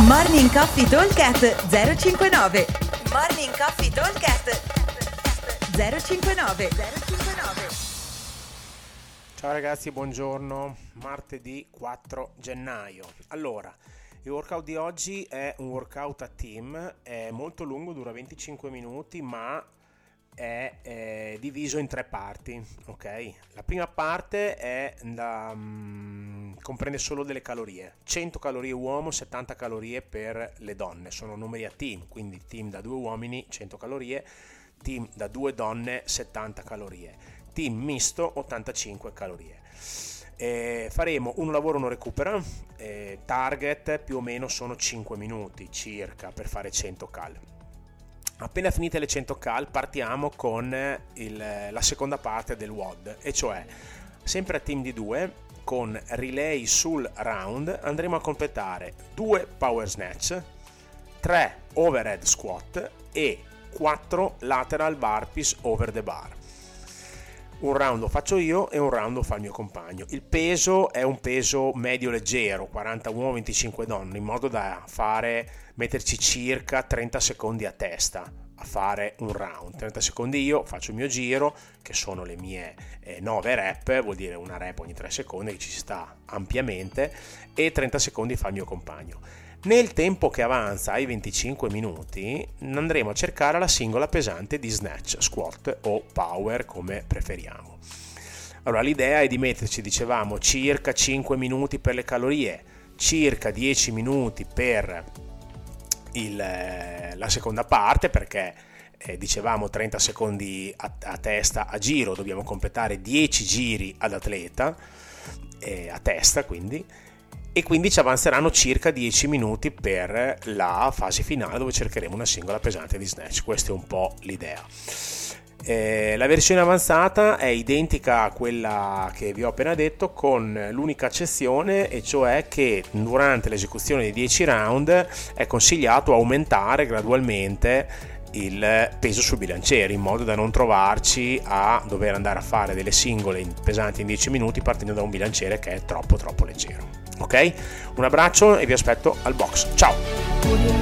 Morning Coffee Talkcast 059 Morning Coffee Talkcast 059 059 Ciao ragazzi, buongiorno. Martedì 4 gennaio. Allora, il workout di oggi è un workout a team, è molto lungo, dura 25 minuti, ma è, è diviso in tre parti. Ok, la prima parte è da, um, comprende solo delle calorie: 100 calorie uomo, 70 calorie per le donne. Sono numeri a team, quindi team da due uomini, 100 calorie, team da due donne, 70 calorie, team misto, 85 calorie. Eh, faremo un lavoro uno recupera eh, target più o meno sono 5 minuti circa per fare 100 cal appena finite le 100 cal partiamo con il, la seconda parte del WOD e cioè sempre a team di 2 con relay sul round andremo a completare 2 power snatch 3 overhead squat e 4 lateral burpees over the bar un round lo faccio io e un round lo fa il mio compagno. Il peso è un peso medio leggero, 40 uomo, 25 donne, in modo da fare, metterci circa 30 secondi a testa a fare un round. 30 secondi io faccio il mio giro, che sono le mie eh, 9 rep, vuol dire una rep ogni 3 secondi, che ci sta ampiamente, e 30 secondi fa il mio compagno. Nel tempo che avanza ai 25 minuti andremo a cercare la singola pesante di snatch, squat o power come preferiamo. Allora l'idea è di metterci, dicevamo, circa 5 minuti per le calorie, circa 10 minuti per il, eh, la seconda parte perché eh, dicevamo 30 secondi a, a, testa a giro, dobbiamo completare 10 giri ad atleta eh, a testa quindi e quindi ci avanzeranno circa 10 minuti per la fase finale dove cercheremo una singola pesante di snatch. Questa è un po' l'idea. Eh, la versione avanzata è identica a quella che vi ho appena detto con l'unica eccezione e cioè che durante l'esecuzione dei 10 round è consigliato aumentare gradualmente il peso sul bilanciere in modo da non trovarci a dover andare a fare delle singole pesanti in 10 minuti partendo da un bilanciere che è troppo troppo leggero ok? Un abbraccio e vi aspetto al box. Ciao!